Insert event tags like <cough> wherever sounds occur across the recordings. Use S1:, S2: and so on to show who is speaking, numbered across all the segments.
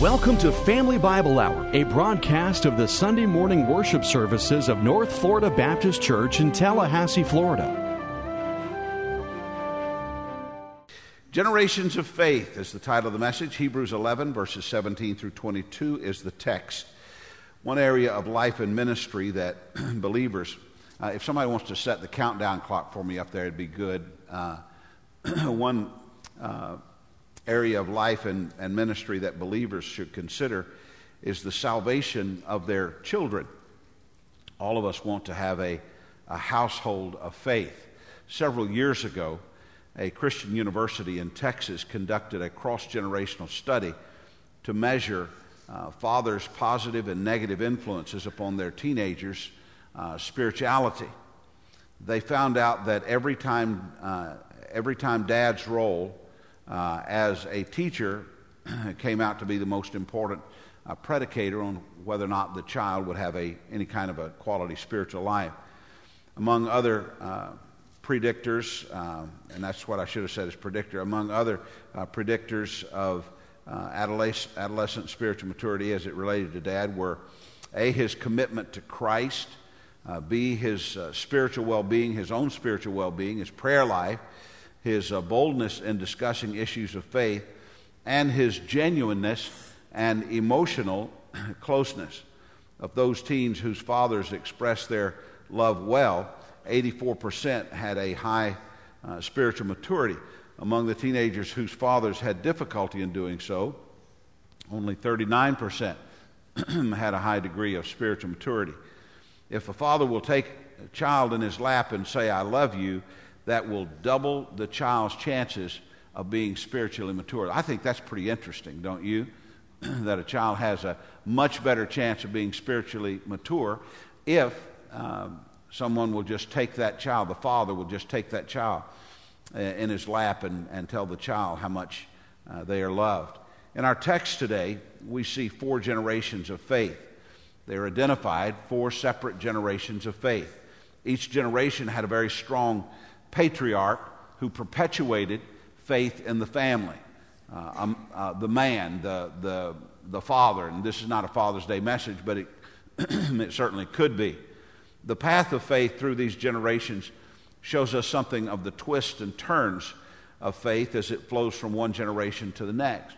S1: Welcome to Family Bible Hour, a broadcast of the Sunday morning worship services of North Florida Baptist Church in Tallahassee, Florida.
S2: Generations of Faith is the title of the message. Hebrews 11, verses 17 through 22 is the text. One area of life and ministry that <clears throat> believers, uh, if somebody wants to set the countdown clock for me up there, it'd be good. Uh, <clears throat> one uh, area of life and, and ministry that believers should consider is the salvation of their children. All of us want to have a, a household of faith. Several years ago, a Christian university in Texas conducted a cross generational study to measure uh, fathers' positive and negative influences upon their teenagers' uh, spirituality. They found out that every time, uh, every time dad's role uh, as a teacher <clears throat> came out to be the most important uh, predicator on whether or not the child would have a, any kind of a quality spiritual life. Among other uh, predictors, uh, and that's what I should have said as predictor, among other uh, predictors of uh, adolescent, adolescent spiritual maturity as it related to dad were A, his commitment to Christ, B, his spiritual well being, his own spiritual well being, his prayer life his uh, boldness in discussing issues of faith, and his genuineness and emotional <clears throat> closeness. Of those teens whose fathers expressed their love well, 84% had a high uh, spiritual maturity. Among the teenagers whose fathers had difficulty in doing so, only 39% <clears throat> had a high degree of spiritual maturity. If a father will take a child in his lap and say, I love you, that will double the child's chances of being spiritually mature. I think that's pretty interesting, don't you? <clears throat> that a child has a much better chance of being spiritually mature if um, someone will just take that child, the father will just take that child uh, in his lap and, and tell the child how much uh, they are loved. In our text today, we see four generations of faith. They're identified, four separate generations of faith. Each generation had a very strong patriarch who perpetuated faith in the family. Uh, um, uh, the man, the, the, the father, and this is not a Father's Day message, but it, <clears throat> it certainly could be. The path of faith through these generations shows us something of the twists and turns of faith as it flows from one generation to the next.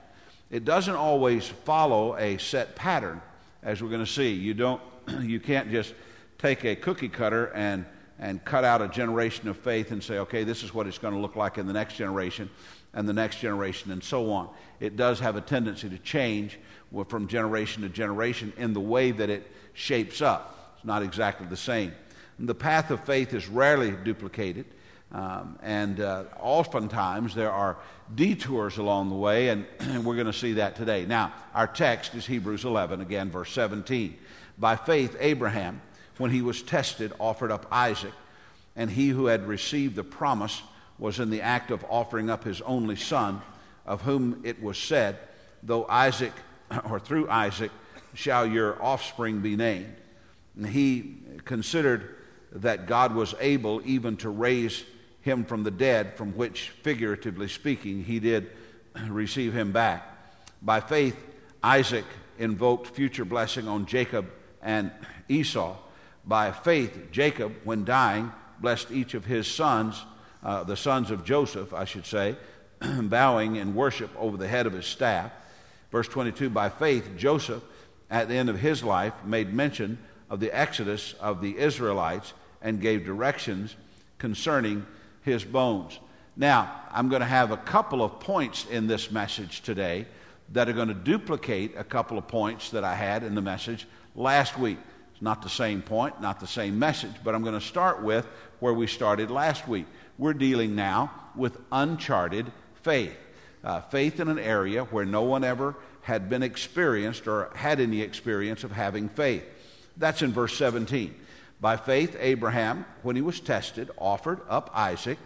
S2: It doesn't always follow a set pattern, as we're going to see. You, don't, <clears throat> you can't just take a cookie cutter and and cut out a generation of faith and say, okay, this is what it's going to look like in the next generation and the next generation and so on. It does have a tendency to change from generation to generation in the way that it shapes up. It's not exactly the same. The path of faith is rarely duplicated. Um, and uh, oftentimes there are detours along the way, and <clears throat> we're going to see that today. Now, our text is Hebrews 11, again, verse 17. By faith, Abraham when he was tested, offered up Isaac, and he who had received the promise was in the act of offering up his only son, of whom it was said, Though Isaac, <clears throat> or through Isaac, shall your offspring be named. And he considered that God was able even to raise him from the dead, from which, figuratively speaking, he did <clears throat> receive him back. By faith, Isaac invoked future blessing on Jacob and Esau by faith, Jacob, when dying, blessed each of his sons, uh, the sons of Joseph, I should say, <clears throat> bowing in worship over the head of his staff. Verse 22 By faith, Joseph, at the end of his life, made mention of the exodus of the Israelites and gave directions concerning his bones. Now, I'm going to have a couple of points in this message today that are going to duplicate a couple of points that I had in the message last week. It's not the same point, not the same message, but I'm going to start with where we started last week. We're dealing now with uncharted faith. Uh, faith in an area where no one ever had been experienced or had any experience of having faith. That's in verse 17. By faith, Abraham, when he was tested, offered up Isaac,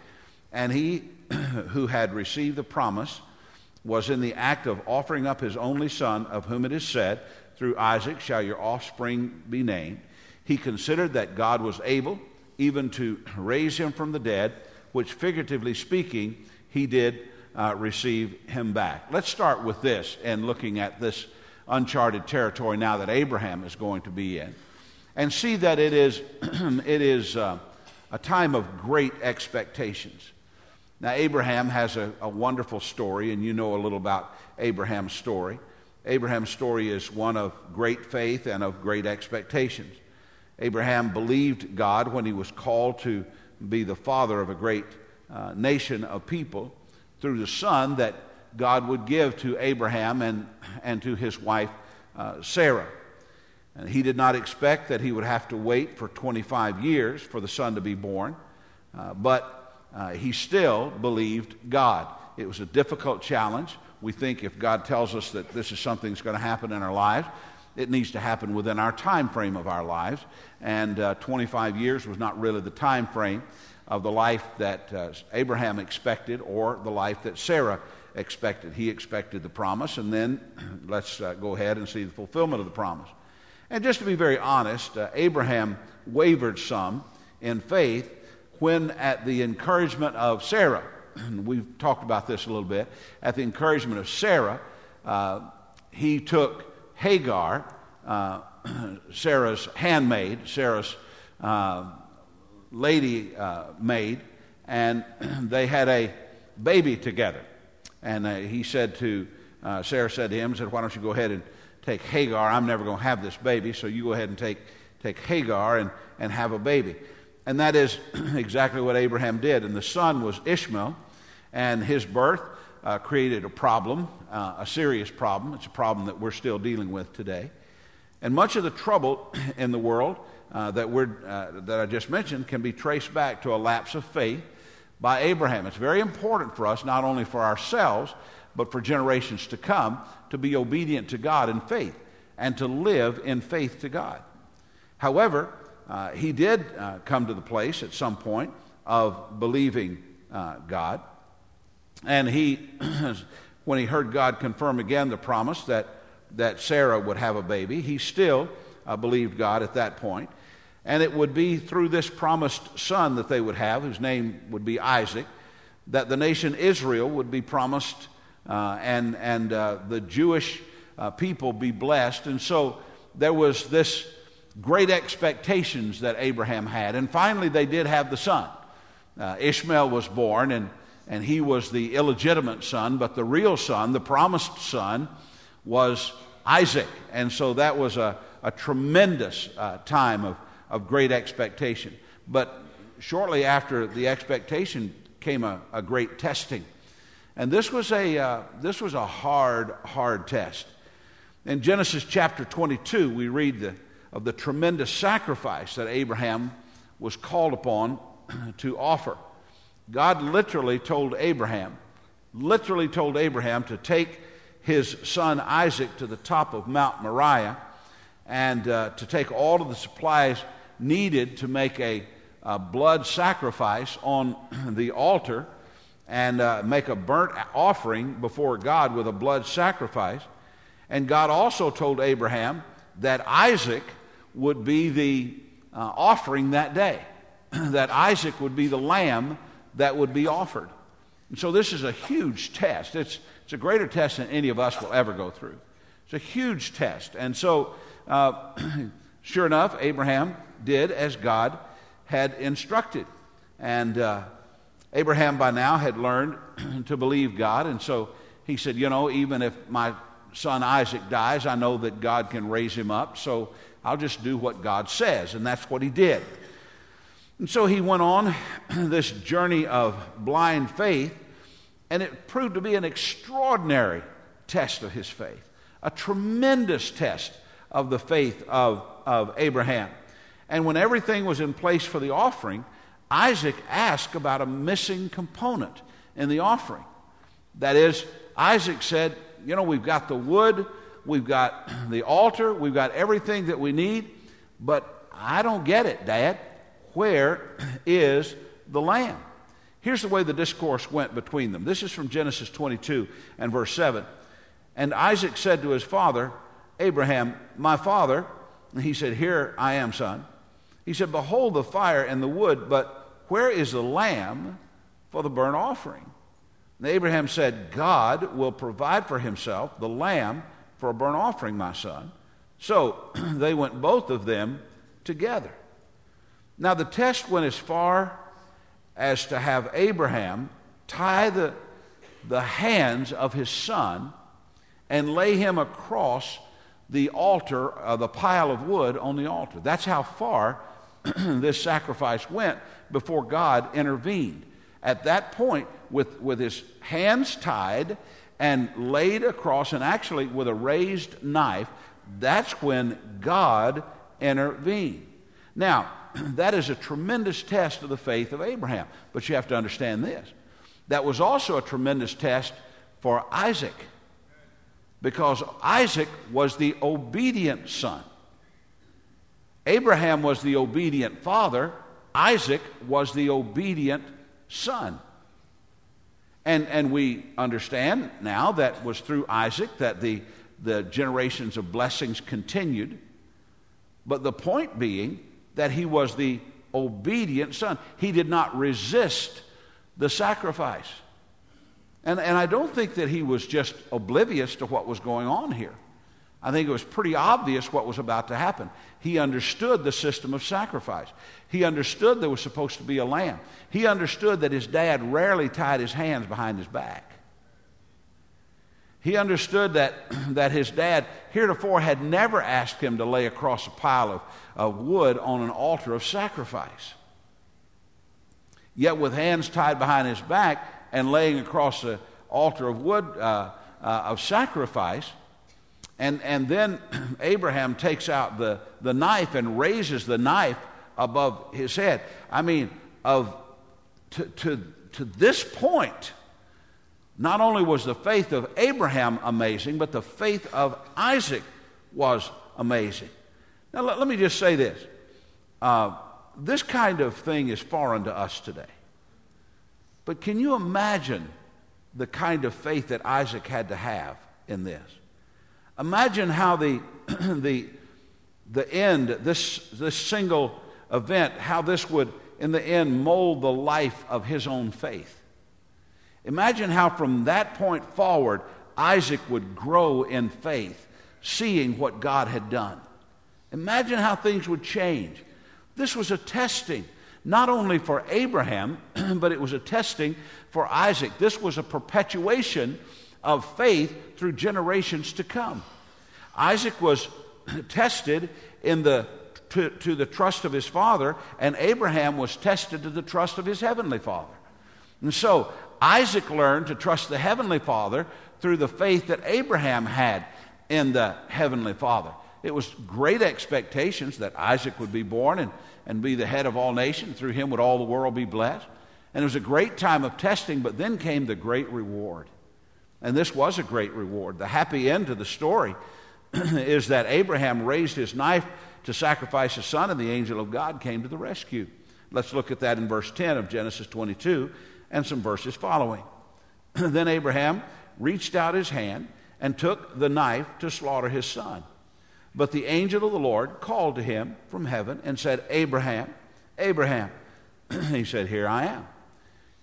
S2: and he <clears throat> who had received the promise was in the act of offering up his only son, of whom it is said, through Isaac shall your offspring be named. He considered that God was able even to <clears throat> raise him from the dead, which figuratively speaking, he did uh, receive him back. Let's start with this and looking at this uncharted territory now that Abraham is going to be in, and see that it is, <clears throat> it is uh, a time of great expectations. Now, Abraham has a, a wonderful story, and you know a little about Abraham's story. Abraham's story is one of great faith and of great expectations. Abraham believed God when he was called to be the father of a great uh, nation of people through the son that God would give to Abraham and, and to his wife uh, Sarah. And he did not expect that he would have to wait for 25 years for the son to be born, uh, but uh, he still believed God. It was a difficult challenge. We think if God tells us that this is something that's going to happen in our lives, it needs to happen within our time frame of our lives. And uh, 25 years was not really the time frame of the life that uh, Abraham expected or the life that Sarah expected. He expected the promise, and then <clears throat> let's uh, go ahead and see the fulfillment of the promise. And just to be very honest, uh, Abraham wavered some in faith when, at the encouragement of Sarah, we've talked about this a little bit, at the encouragement of Sarah, uh, he took Hagar, uh, <clears throat> Sarah's handmaid, Sarah's uh, lady uh, maid, and <clears throat> they had a baby together. And uh, he said to, uh, Sarah said to him, said, why don't you go ahead and take Hagar? I'm never going to have this baby, so you go ahead and take, take Hagar and, and have a baby. And that is <clears throat> exactly what Abraham did. And the son was Ishmael, and his birth uh, created a problem, uh, a serious problem. It's a problem that we're still dealing with today. And much of the trouble <clears throat> in the world uh, that, we're, uh, that I just mentioned can be traced back to a lapse of faith by Abraham. It's very important for us, not only for ourselves, but for generations to come, to be obedient to God in faith and to live in faith to God. However, uh, he did uh, come to the place at some point of believing uh, God. And he, <clears throat> when he heard God confirm again the promise that, that Sarah would have a baby, he still uh, believed God at that point. And it would be through this promised son that they would have, whose name would be Isaac, that the nation Israel would be promised uh, and, and uh, the Jewish people be blessed. And so there was this great expectations that Abraham had. And finally, they did have the son. Uh, Ishmael was born, and, and he was the illegitimate son, but the real son, the promised son, was Isaac. And so that was a, a tremendous uh, time of of great expectation. But shortly after the expectation came a, a great testing. And this was a, uh, this was a hard, hard test. In Genesis chapter 22, we read the, of the tremendous sacrifice that Abraham was called upon <clears throat> to offer. God literally told Abraham, literally told Abraham to take his son Isaac to the top of Mount Moriah and uh, to take all of the supplies needed to make a, a blood sacrifice on <clears throat> the altar and uh, make a burnt offering before God with a blood sacrifice. And God also told Abraham that Isaac would be the uh, offering that day, <clears throat> that Isaac would be the lamb that would be offered. And so this is a huge test. It's, it's a greater test than any of us will ever go through. It's a huge test. And so, uh, <clears throat> sure enough, Abraham did as God had instructed. And uh, Abraham by now had learned <clears throat> to believe God, and so he said, You know, even if my son Isaac dies, I know that God can raise him up, so I'll just do what God says. And that's what he did. And so he went on <clears throat> this journey of blind faith, and it proved to be an extraordinary test of his faith, a tremendous test of the faith of, of Abraham. And when everything was in place for the offering, Isaac asked about a missing component in the offering. That is, Isaac said, You know, we've got the wood, we've got the altar, we've got everything that we need, but I don't get it, Dad. Where is the lamb? Here's the way the discourse went between them. This is from Genesis 22 and verse 7. And Isaac said to his father, Abraham, My father, and he said, Here I am, son. He said, Behold the fire and the wood, but where is the lamb for the burnt offering? And Abraham said, God will provide for himself the lamb for a burnt offering, my son. So <clears throat> they went both of them together. Now, the test went as far as to have Abraham tie the, the hands of his son and lay him across the altar, uh, the pile of wood on the altar. That's how far <clears throat> this sacrifice went before God intervened. At that point, with, with his hands tied and laid across, and actually with a raised knife, that's when God intervened. Now, <clears throat> that is a tremendous test of the faith of Abraham. But you have to understand this that was also a tremendous test for Isaac because Isaac was the obedient son. Abraham was the obedient father, Isaac was the obedient son. And, and we understand now that was through Isaac that the, the generations of blessings continued. But the point being that he was the obedient son. He did not resist the sacrifice. And, and I don't think that he was just oblivious to what was going on here. I think it was pretty obvious what was about to happen. He understood the system of sacrifice. He understood there was supposed to be a lamb. He understood that his dad rarely tied his hands behind his back. He understood that, <clears throat> that his dad heretofore had never asked him to lay across a pile of, of wood on an altar of sacrifice. Yet, with hands tied behind his back and laying across the altar of wood uh, uh, of sacrifice, and, and then <clears throat> Abraham takes out the, the knife and raises the knife above his head. I mean, of, to, to, to this point, not only was the faith of Abraham amazing, but the faith of Isaac was amazing. Now, let, let me just say this. Uh, this kind of thing is foreign to us today. But can you imagine the kind of faith that Isaac had to have in this? Imagine how the, <clears throat> the, the end, this, this single event, how this would, in the end, mold the life of his own faith. Imagine how from that point forward, Isaac would grow in faith, seeing what God had done. Imagine how things would change. This was a testing, not only for Abraham, <clears throat> but it was a testing for Isaac. This was a perpetuation of faith through generations to come. Isaac was <clears throat> tested in the, to, to the trust of his father, and Abraham was tested to the trust of his heavenly father. And so Isaac learned to trust the Heavenly Father through the faith that Abraham had in the Heavenly Father. It was great expectations that Isaac would be born and, and be the head of all nations. Through him would all the world be blessed. And it was a great time of testing, but then came the great reward. And this was a great reward. The happy end to the story <clears throat> is that Abraham raised his knife to sacrifice his son, and the angel of God came to the rescue. Let's look at that in verse 10 of Genesis 22 and some verses following. <clears throat> then Abraham reached out his hand and took the knife to slaughter his son. But the angel of the Lord called to him from heaven and said, Abraham, Abraham. <clears throat> he said, Here I am.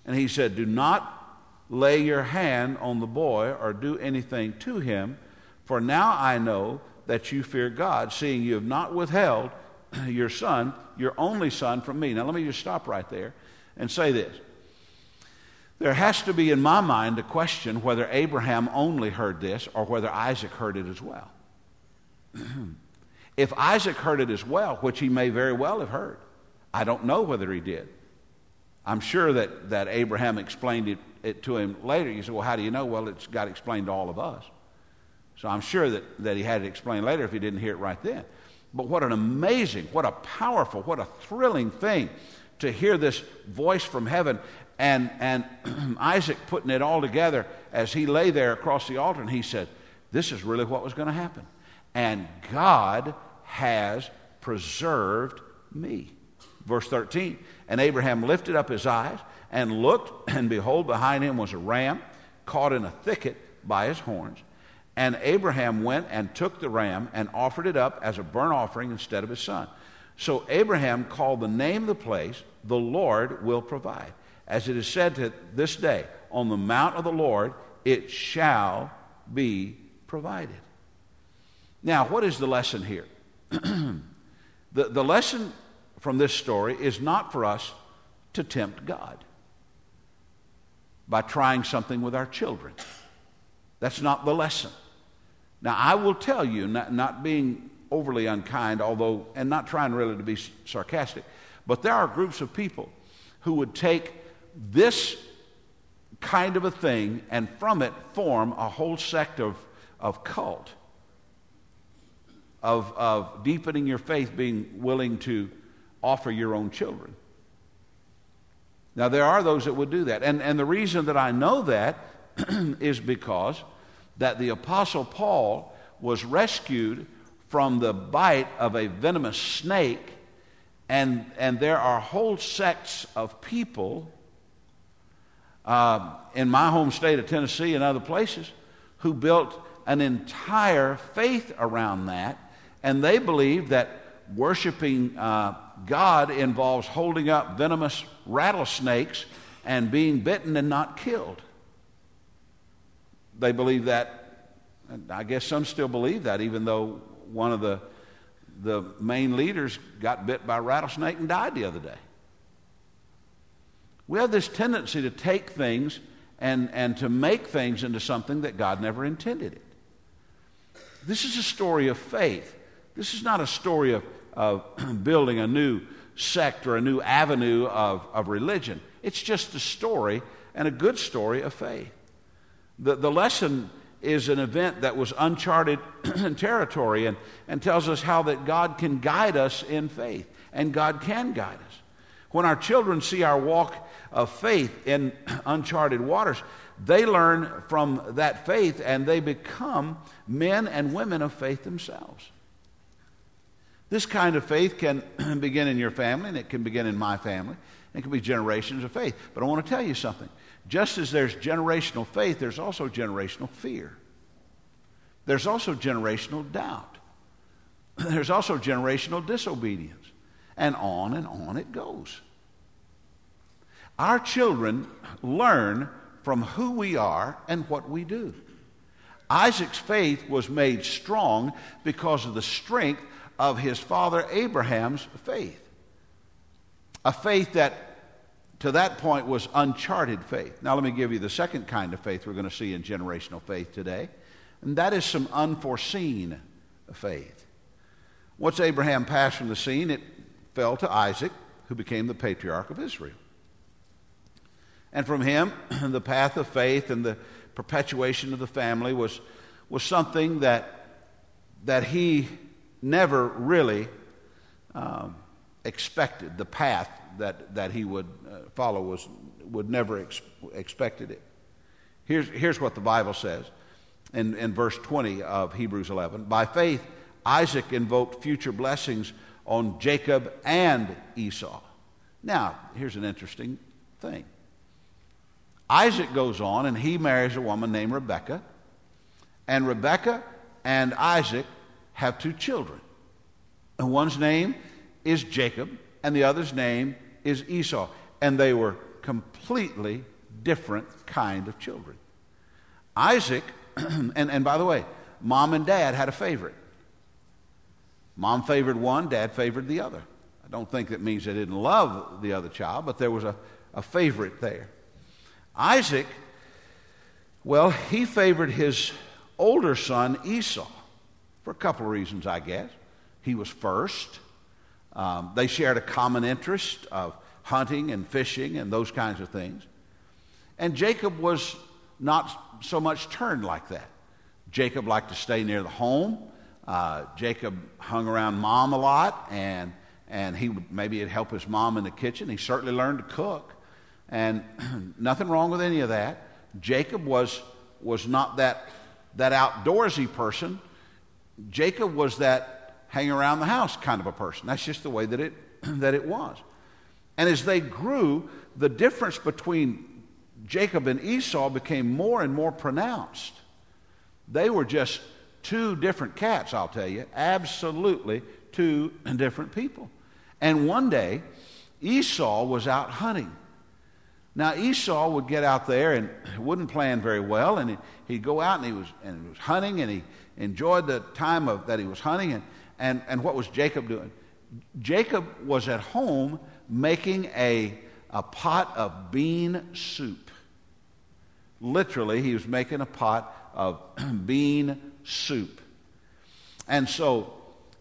S2: And he said, Do not lay your hand on the boy or do anything to him, for now I know that you fear God, seeing you have not withheld <clears throat> your son, your only son, from me. Now let me just stop right there and say this. There has to be, in my mind, a question whether Abraham only heard this or whether Isaac heard it as well. <clears throat> if Isaac heard it as well, which he may very well have heard, I don't know whether he did. I'm sure that, that Abraham explained it, it to him later. You say, well, how do you know? Well, it's got explained to all of us. So I'm sure that, that he had it explained later if he didn't hear it right then. But what an amazing, what a powerful, what a thrilling thing to hear this voice from heaven and, and <clears throat> Isaac putting it all together as he lay there across the altar, and he said, This is really what was going to happen. And God has preserved me. Verse 13 And Abraham lifted up his eyes and looked, and behold, behind him was a ram caught in a thicket by his horns. And Abraham went and took the ram and offered it up as a burnt offering instead of his son. So Abraham called the name of the place, The Lord Will Provide as it is said to this day, on the mount of the Lord it shall be provided. Now, what is the lesson here? <clears throat> the, the lesson from this story is not for us to tempt God by trying something with our children. That's not the lesson. Now, I will tell you, not, not being overly unkind, although, and not trying really to be sarcastic, but there are groups of people who would take this kind of a thing and from it form a whole sect of, of cult, of, of deepening your faith, being willing to offer your own children. Now, there are those that would do that. And, and the reason that I know that <clears throat> is because that the Apostle Paul was rescued from the bite of a venomous snake, and, and there are whole sects of people uh, in my home state of Tennessee and other places who built an entire faith around that, and they believe that worshiping uh, God involves holding up venomous rattlesnakes and being bitten and not killed. They believe that, I guess some still believe that, even though one of the, the main leaders got bit by a rattlesnake and died the other day. We have this tendency to take things and, and to make things into something that God never intended it. This is a story of faith. This is not a story of, of <clears throat> building a new sect or a new avenue of, of religion. It's just a story and a good story of faith. The, the lesson is an event that was uncharted <clears throat> territory and, and tells us how that God can guide us in faith, and God can guide us. When our children see our walk of faith in <clears throat> uncharted waters, they learn from that faith and they become men and women of faith themselves. This kind of faith can <clears throat> begin in your family, and it can begin in my family. It can be generations of faith. But I want to tell you something. Just as there's generational faith, there's also generational fear. There's also generational doubt. <clears throat> There's also generational disobedience. And on and on it goes. Our children learn from who we are and what we do. Isaac's faith was made strong because of the strength of his father Abraham's faith. A faith that to that point was uncharted faith. Now, let me give you the second kind of faith we're going to see in generational faith today, and that is some unforeseen faith. Once Abraham passed from the scene, it fell to Isaac, who became the patriarch of Israel. And from him, <clears throat> the path of faith and the perpetuation of the family was, was something that, that he never really um, expected. The path that, that he would uh, follow was, would never ex- expected it. Here's, here's what the Bible says in, in verse 20 of Hebrews 11. By faith, Isaac invoked future blessings on Jacob and Esau. Now, here's an interesting thing. Isaac goes on and he marries a woman named Rebekah. And Rebekah and Isaac have two children. And one's name is Jacob, and the other's name is Esau. And they were completely different kind of children. Isaac, <clears throat> and, and by the way, mom and dad had a favorite. Mom favored one, dad favored the other. I don't think that means they didn't love the other child, but there was a, a favorite there. Isaac, well, he favored his older son Esau for a couple of reasons, I guess. He was first. Um, they shared a common interest of hunting and fishing and those kinds of things. And Jacob was not so much turned like that. Jacob liked to stay near the home. Uh, Jacob hung around mom a lot, and, and he would, maybe he'd help his mom in the kitchen. He certainly learned to cook. And <clears throat> nothing wrong with any of that. Jacob was, was not that, that outdoorsy person. Jacob was that hang around the house kind of a person. That's just the way that it, <clears throat> that it was. And as they grew, the difference between Jacob and Esau became more and more pronounced. They were just two different cats, I'll tell you, absolutely two <clears throat> different people. And one day, Esau was out hunting Now Esau would get out there and <clears throat> wouldn't plan very well, and he'd go out and he was and he was hunting, and he enjoyed the time of that he was hunting, and and, and what was Jacob doing? Jacob was at home making a, a pot of bean soup. Literally, he was making a pot of <clears throat> bean soup. And so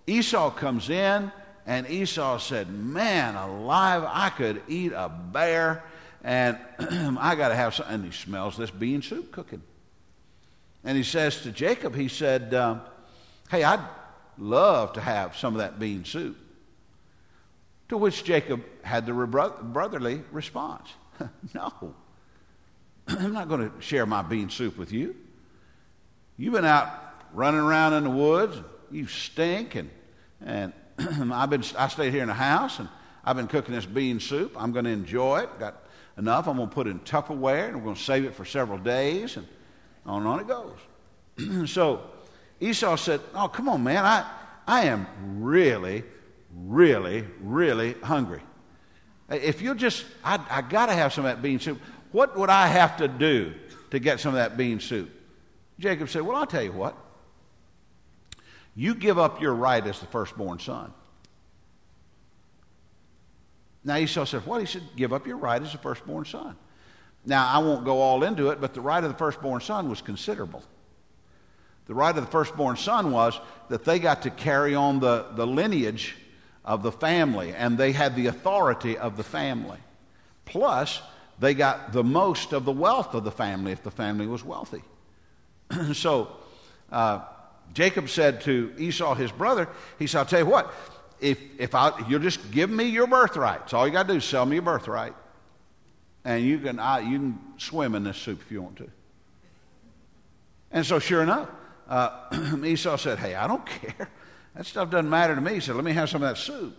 S2: Esau comes in, and Esau said, Man alive, I could eat a bear, and <clears throat> I got to have something. And he smells this bean soup cooking. And he says to Jacob, He said, uh, Hey, I'd love to have some of that bean soup. To which Jacob had the brotherly response <laughs> No, <clears throat> I'm not going to share my bean soup with you. You've been out running around in the woods, you stink, and, and <clears throat> I've been, I stayed here in the house, and I've been cooking this bean soup. I'm going to enjoy it. Got enough. I'm going to put it in Tupperware, and we're going to save it for several days, and on and on it goes. <clears throat> so Esau said, Oh, come on, man. I, I am really, really, really hungry. If you'll just, I, I got to have some of that bean soup. What would I have to do to get some of that bean soup? Jacob said, Well, I'll tell you what. You give up your right as the firstborn son. Now Esau said, What? He said, Give up your right as the firstborn son. Now, I won't go all into it, but the right of the firstborn son was considerable. The right of the firstborn son was that they got to carry on the, the lineage of the family, and they had the authority of the family. Plus, they got the most of the wealth of the family if the family was wealthy. <clears throat> so, uh, Jacob said to Esau, his brother, he said, I'll tell you what, if, if I, you'll just give me your birthright, it's all you got to do sell me your birthright, and you can, I, you can swim in this soup if you want to. And so, sure enough, uh, <clears throat> Esau said, Hey, I don't care. That stuff doesn't matter to me. He said, Let me have some of that soup.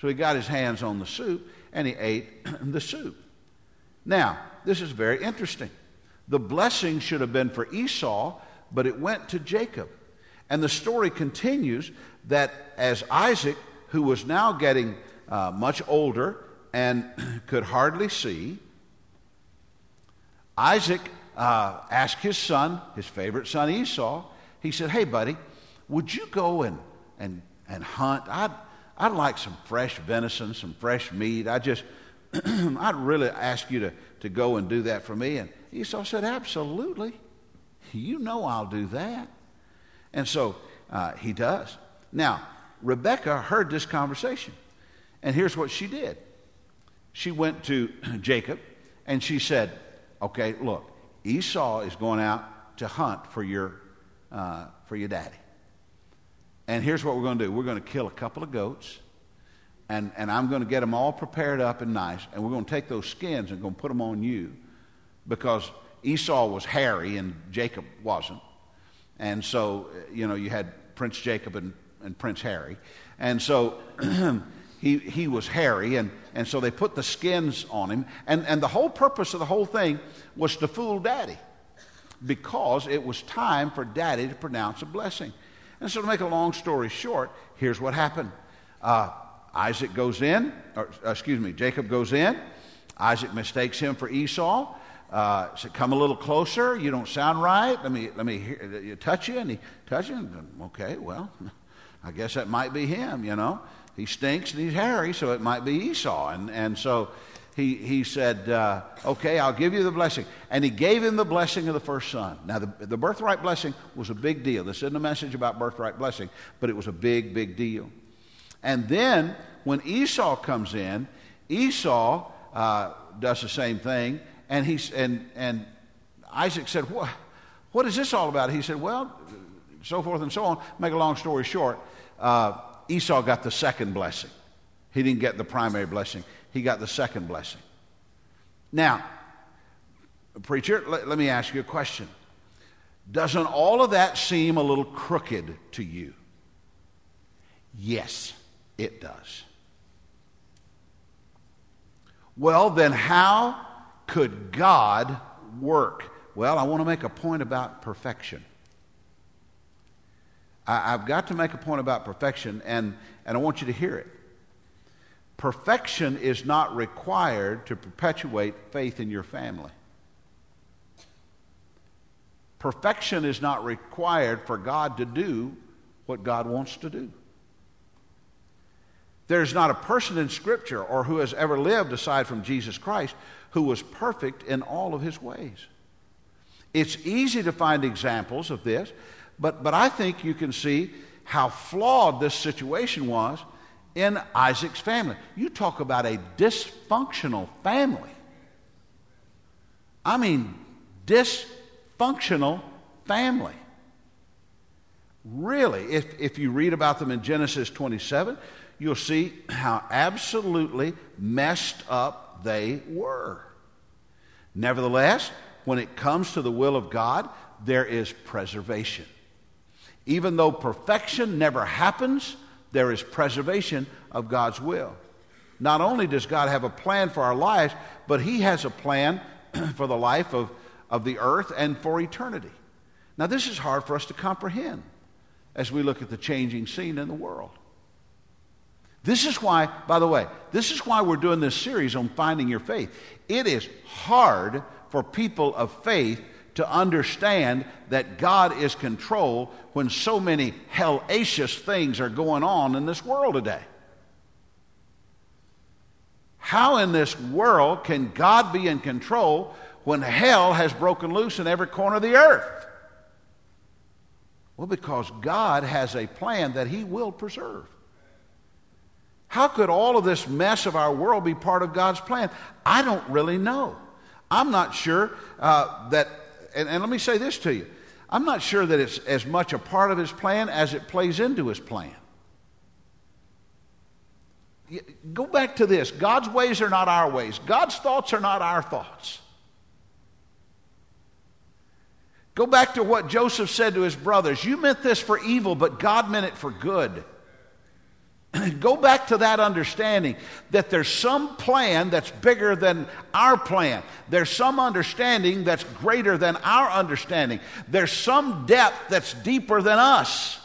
S2: So he got his hands on the soup and he ate <clears throat> the soup. Now, this is very interesting. The blessing should have been for Esau, but it went to Jacob. And the story continues that as Isaac, who was now getting uh, much older and <clears throat> could hardly see, Isaac uh, asked his son, his favorite son Esau, he said, Hey, buddy, would you go and, and, and hunt? I'd, I'd like some fresh venison, some fresh meat. I just, <clears throat> I'd really ask you to, to go and do that for me. And Esau said, Absolutely. You know I'll do that. And so uh, he does. Now, Rebecca heard this conversation. And here's what she did she went to <clears throat> Jacob and she said, Okay, look, Esau is going out to hunt for your, uh, for your daddy. And here's what we're going to do we're going to kill a couple of goats, and, and I'm going to get them all prepared up and nice, and we're going to take those skins and going to put them on you because Esau was hairy and Jacob wasn't. And so, you know, you had Prince Jacob and, and Prince Harry. And so <clears throat> he, he was hairy, and, and so they put the skins on him. And, and the whole purpose of the whole thing was to fool daddy because it was time for daddy to pronounce a blessing. And so, to make a long story short, here's what happened uh, Isaac goes in, or uh, excuse me, Jacob goes in. Isaac mistakes him for Esau. Uh, said, "Come a little closer. You don't sound right. Let me let me hear, you touch you." And he touches him. Okay, well, <laughs> I guess that might be him. You know, he stinks and he's hairy, so it might be Esau. And and so he, he said, uh, Okay, I'll give you the blessing. And he gave him the blessing of the first son. Now, the, the birthright blessing was a big deal. This isn't a message about birthright blessing, but it was a big, big deal. And then when Esau comes in, Esau uh, does the same thing. And, he's, and, and Isaac said, what, what is this all about? He said, Well, so forth and so on. Make a long story short, uh, Esau got the second blessing. He didn't get the primary blessing he got the second blessing. Now, preacher, let, let me ask you a question. Doesn't all of that seem a little crooked to you? Yes, it does. Well, then, how could God work? Well, I want to make a point about perfection. I, have got to make a point about perfection, and, and I want you to hear it. Perfection is not required to perpetuate faith in your family. Perfection is not required for God to do what God wants to do. There's not a person in Scripture or who has ever lived aside from Jesus Christ who was perfect in all of his ways. It's easy to find examples of this, but, but I think you can see how flawed this situation was in Isaac's family. You talk about a dysfunctional family. I mean, dysfunctional family. Really, if, if you read about them in Genesis 27, you'll see how absolutely messed up they were. Nevertheless, when it comes to the will of God, there is preservation. Even though perfection never happens, there is preservation of God's will. Not only does God have a plan for our lives, but He has a plan <clears throat> for the life of, of the earth and for eternity. Now, this is hard for us to comprehend as we look at the changing scene in the world. This is why, by the way, this is why we're doing this series on finding your faith. It is hard for people of faith to understand that God is control when so many hellacious things are going on in this world today. How in this world can God be in control when hell has broken loose in every corner of the earth? Well, because God has a plan that He will preserve. How could all of this mess of our world be part of God's plan? I don't really know. I'm not sure uh, that, and, and let me say this to you I'm not sure that it's as much a part of His plan as it plays into His plan. Go back to this God's ways are not our ways, God's thoughts are not our thoughts. Go back to what Joseph said to his brothers You meant this for evil, but God meant it for good. <clears throat> Go back to that understanding that there's some plan that's bigger than our plan. There's some understanding that's greater than our understanding. There's some depth that's deeper than us.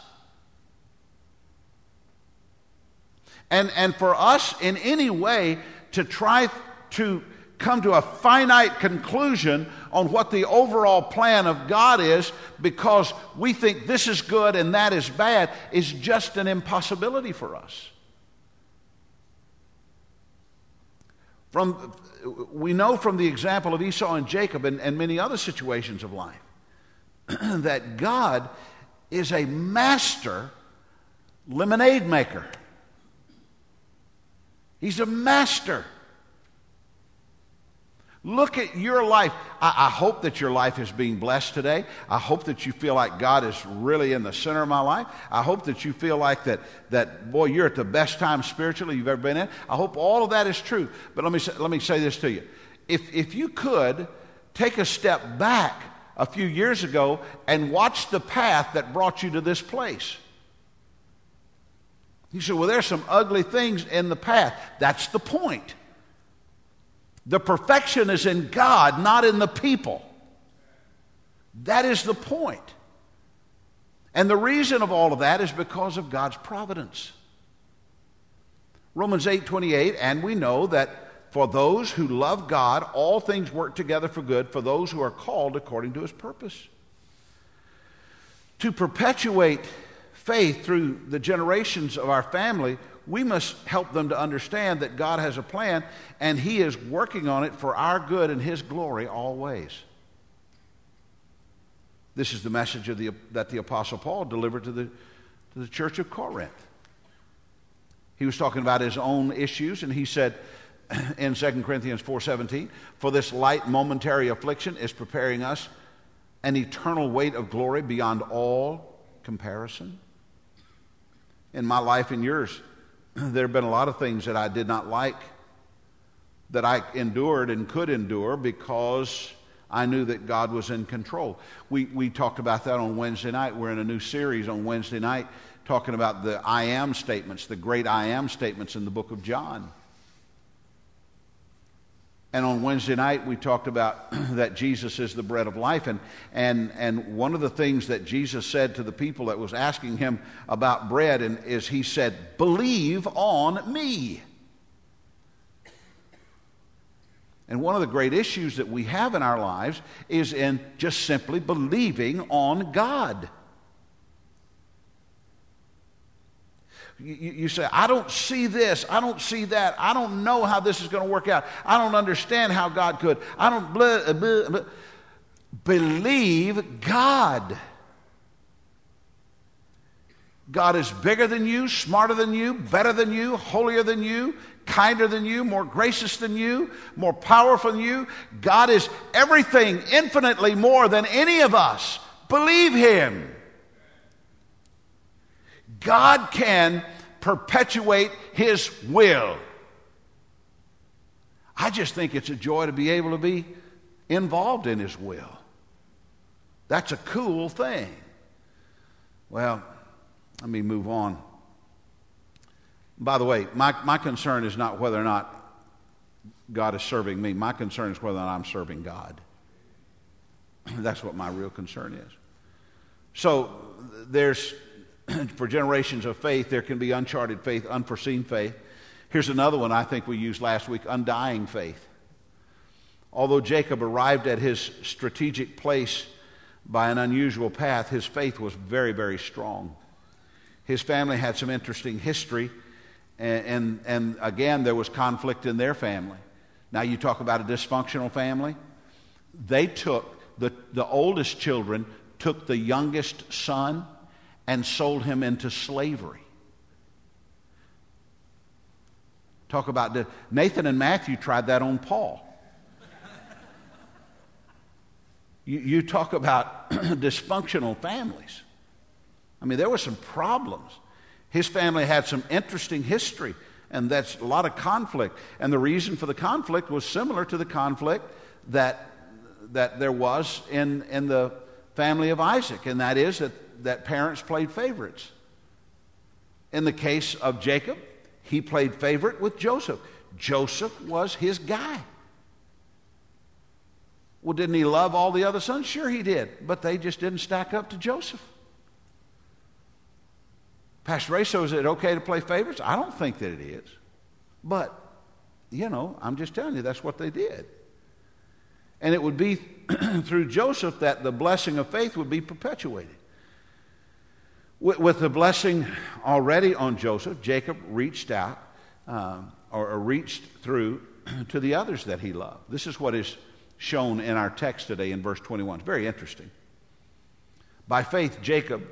S2: And, and for us in any way to try to come to a finite conclusion on what the overall plan of God is because we think this is good and that is bad is just an impossibility for us. From, we know from the example of Esau and Jacob and, and many other situations of life <clears throat> that God is a master lemonade maker. He's a master. Look at your life. I, I, hope that your life is being blessed today. I hope that you feel like God is really in the center of my life. I hope that you feel like that, that boy, you're at the best time spiritually you've ever been in. I hope all of that is true. But let me, say, let me say this to you. If, if you could take a step back a few years ago and watch the path that brought you to this place. You say, well, there's some ugly things in the path. That's the point. The perfection is in God, not in the people. That is the point. And the reason of all of that is because of God's providence. Romans 8 28, and we know that for those who love God, all things work together for good for those who are called according to his purpose. To perpetuate faith through the generations of our family, we must help them to understand that God has a plan and He is working on it for our good and His glory always. This is the message the, that the Apostle Paul delivered to the, to the church of Corinth. He was talking about his own issues, and he said <clears throat> in 2 Corinthians 4:17, "For this light momentary affliction is preparing us an eternal weight of glory beyond all comparison." In my life and yours, <clears throat> there have been a lot of things that I did not like that I endured and could endure because I knew that God was in control. We, we talked about that on Wednesday night. We're in a new series on Wednesday night talking about the I am statements, the great I am statements in the book of John. And on Wednesday night, we talked about <clears throat> that Jesus is the bread of life. And, and, and one of the things that Jesus said to the people that was asking him about bread and, is he said, Believe on me. And one of the great issues that we have in our lives is in just simply believing on God. You, you, say, I don't see this. I don't see that. I don't know how this is going to work out. I don't understand how God could. I don't. Blah, uh, blah, blah. Believe God. God is bigger than you, smarter than you, better than you, holier than you, kinder than you, more gracious than you, more powerful than you. God is everything infinitely more than any of us. Believe Him. God can perpetuate His will. I just think it's a joy to be able to be involved in His will. That's a cool thing. Well, let me move on. By the way, my, my concern is not whether or not God is serving me. My concern is whether or not I'm serving God. <clears throat> That's what my real concern is. So there's, <clears throat> for generations of faith, there can be uncharted faith, unforeseen faith. Here's another one I think we used last week undying faith. Although Jacob arrived at his strategic place by an unusual path, his faith was very, very strong. His family had some interesting history, and, and, and again, there was conflict in their family. Now, you talk about a dysfunctional family. They took, the, the oldest children took the youngest son and sold him into slavery. Talk about the, Nathan and Matthew tried that on Paul. You, you talk about <clears throat> dysfunctional families. I mean, there were some problems. His family had some interesting history, and that's a lot of conflict. And the reason for the conflict was similar to the conflict that, that there was in, in the family of Isaac, and that is that, that parents played favorites. In the case of Jacob, he played favorite with Joseph. Joseph was his guy. Well, didn't he love all the other sons? Sure, he did, but they just didn't stack up to Joseph. Pastor Ray, so is it okay to play favorites? I don't think that it is. But, you know, I'm just telling you, that's what they did. And it would be <clears throat> through Joseph that the blessing of faith would be perpetuated. With, with the blessing already on Joseph, Jacob reached out um, or, or reached through <clears throat> to the others that he loved. This is what is shown in our text today in verse 21. It's very interesting. By faith, Jacob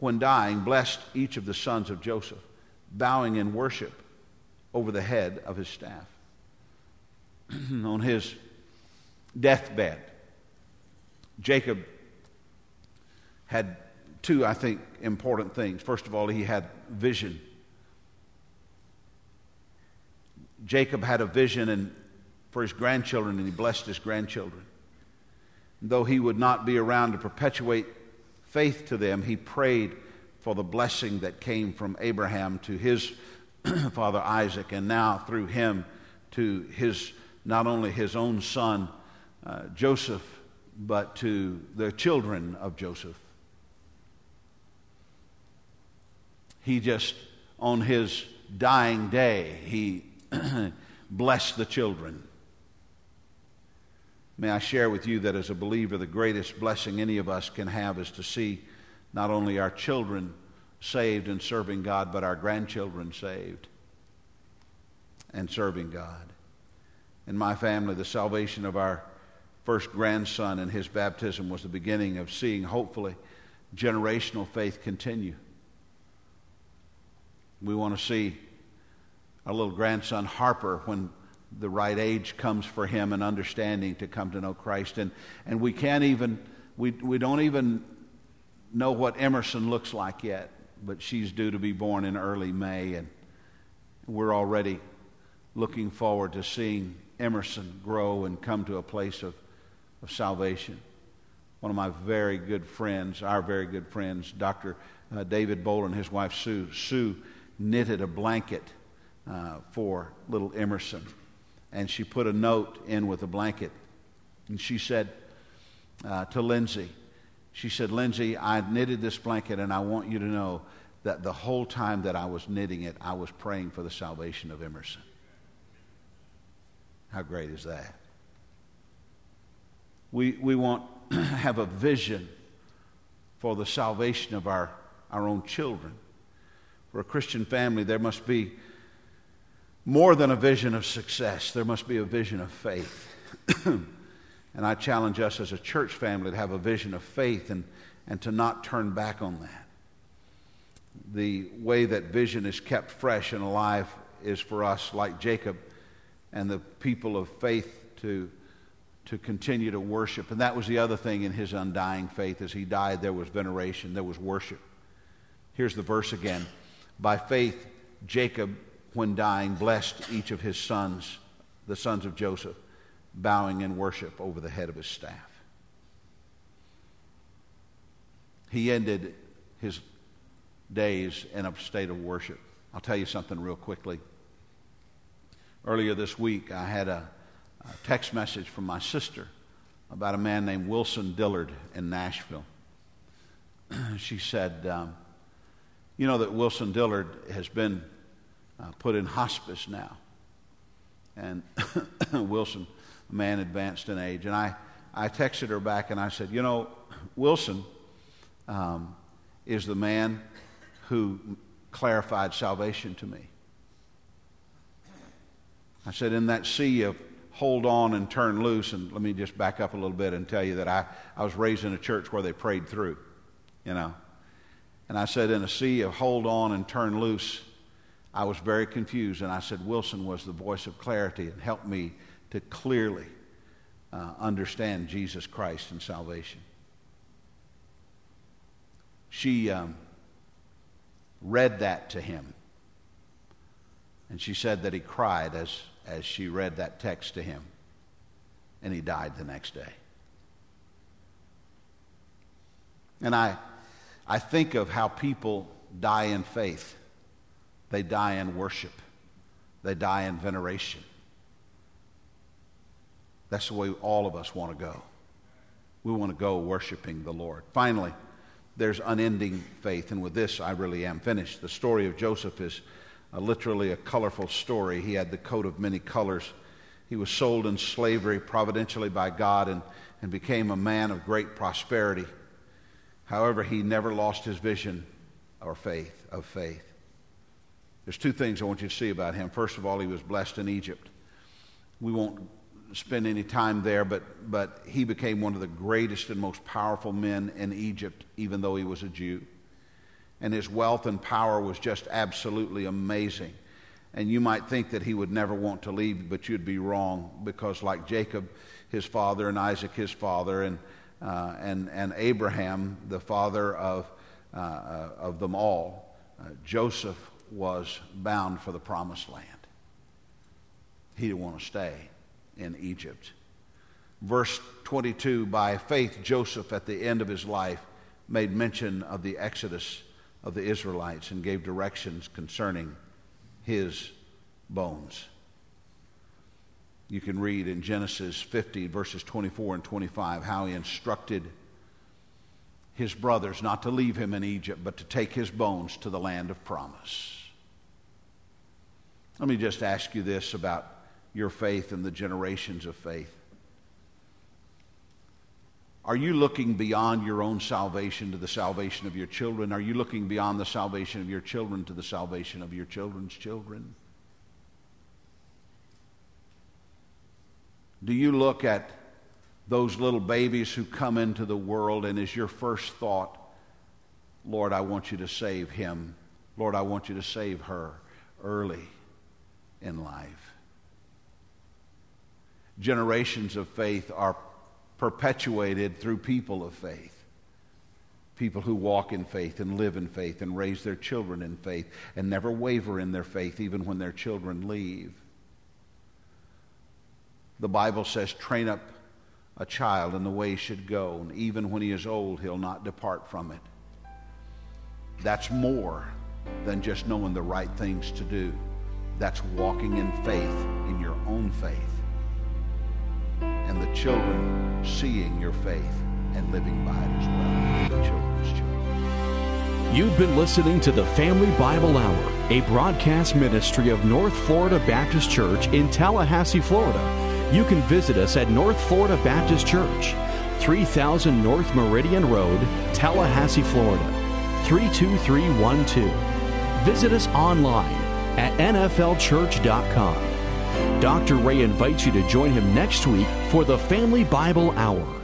S2: when dying, blessed each of the sons of Joseph, bowing in worship over the head of his staff. <clears throat> On his deathbed, Jacob had two, I think, important things. First of all, he had vision. Jacob had a vision and for his grandchildren, and he blessed his grandchildren. Though he would not be around to perpetuate faith to them, he prayed for the blessing that came from Abraham to his <clears throat> father Isaac, and now through him to his not only his own son uh, Joseph, but to the children of Joseph. He just, on his dying day, he <clears throat> blessed the children. May I share with you that as a believer, the greatest blessing any of us can have is to see not only our children saved and serving God, but our grandchildren saved and serving God. In my family, the salvation of our first grandson and his baptism was the beginning of seeing, hopefully, generational faith continue. We want to see our little grandson Harper when the right age comes for him and understanding to come to know Christ. And, and we can't even, we, we don't even know what Emerson looks like yet, but she's due to be born in early May. And we're already looking forward to seeing Emerson grow and come to a place of, of salvation. One of my very good friends, our very good friends, Dr. Uh, David Bowler and his wife Sue, Sue knitted a blanket uh, for little Emerson and she put a note in with a blanket. And she said uh, to Lindsay, she said, Lindsay, I knitted this blanket, and I want you to know that the whole time that I was knitting it, I was praying for the salvation of Emerson. How great is that? We, we want to <clears throat> have a vision for the salvation of our, our own children. For a Christian family, there must be more than a vision of success, there must be a vision of faith. <clears throat> and I challenge us as a church family to have a vision of faith and, and to not turn back on that. The way that vision is kept fresh and alive is for us, like Jacob and the people of faith, to, to continue to worship. And that was the other thing in his undying faith. As he died, there was veneration, there was worship. Here's the verse again. By faith, Jacob when dying, blessed each of his sons, the sons of Joseph, bowing in worship over the head of his staff. He ended his days in a state of worship. I'll tell you something real quickly. Earlier this week, I had a, a text message from my sister about a man named Wilson Dillard in Nashville. <clears throat> she said, um, You know that Wilson Dillard has been uh, put in hospice now. And <coughs> Wilson, a man advanced in age, and I, I texted her back and I said, You know, Wilson um, is the man who clarified salvation to me. I said, In that sea of hold on and turn loose, and let me just back up a little bit and tell you that I, I was raised in a church where they prayed through, you know. And I said, In a sea of hold on and turn loose, I was very confused, and I said Wilson was the voice of clarity and helped me to clearly uh, understand Jesus Christ and salvation. She um, read that to him, and she said that he cried as, as she read that text to him, and he died the next day. And I, I think of how people die in faith. They die in worship, they die in veneration. That's the way all of us want to go. We want to go worshiping the Lord. Finally, there's unending faith. And with this, I really am finished. The story of Joseph is uh, literally a colorful story. He had the coat of many colors. He was sold in slavery providentially by God and, and became a man of great prosperity. However, he never lost his vision or faith of faith. There's two things I want you to see about him. First of all, he was blessed in Egypt. We won't spend any time there, but, but he became one of the greatest and most powerful men in Egypt, even though he was a Jew. And his wealth and power was just absolutely amazing. And you might think that he would never want to leave, but you'd be wrong because, like Jacob, his father, and Isaac, his father, and, uh, and, and Abraham, the father of, uh, uh, of them all, uh, Joseph was bound for the promised land. He didn't want to stay in Egypt. Verse 22 By faith, Joseph, at the end of his life, made mention of the exodus of the Israelites and gave directions concerning his bones. You can read in Genesis 50, verses 24 and 25, how he instructed his brothers not to leave him in Egypt, but to take his bones to the land of promise. Let me just ask you this about your faith and the generations of faith. Are you looking beyond your own salvation to the salvation of your children? Are you looking beyond the salvation of your children to the salvation of your children's children? Do you look at those little babies who come into the world and is your first thought, Lord, I want you to save him. Lord, I want you to save her early in life. Generations of faith are perpetuated through people of faith. People who walk in faith and live in faith and raise their children in faith and never waver in their faith even when their children leave. The Bible says, train up a child in the way he should go, and even when he is old, he'll not depart from it. That's more than just knowing the right things to do. That's walking in faith, in your own faith. And the children seeing your faith and living by it as well. The children's children.
S1: You've been listening to the Family Bible Hour, a broadcast ministry of North Florida Baptist Church in Tallahassee, Florida. You can visit us at North Florida Baptist Church, 3000 North Meridian Road, Tallahassee, Florida, 32312. Visit us online at nflchurch.com. Dr. Ray invites you to join him next week for the Family Bible Hour.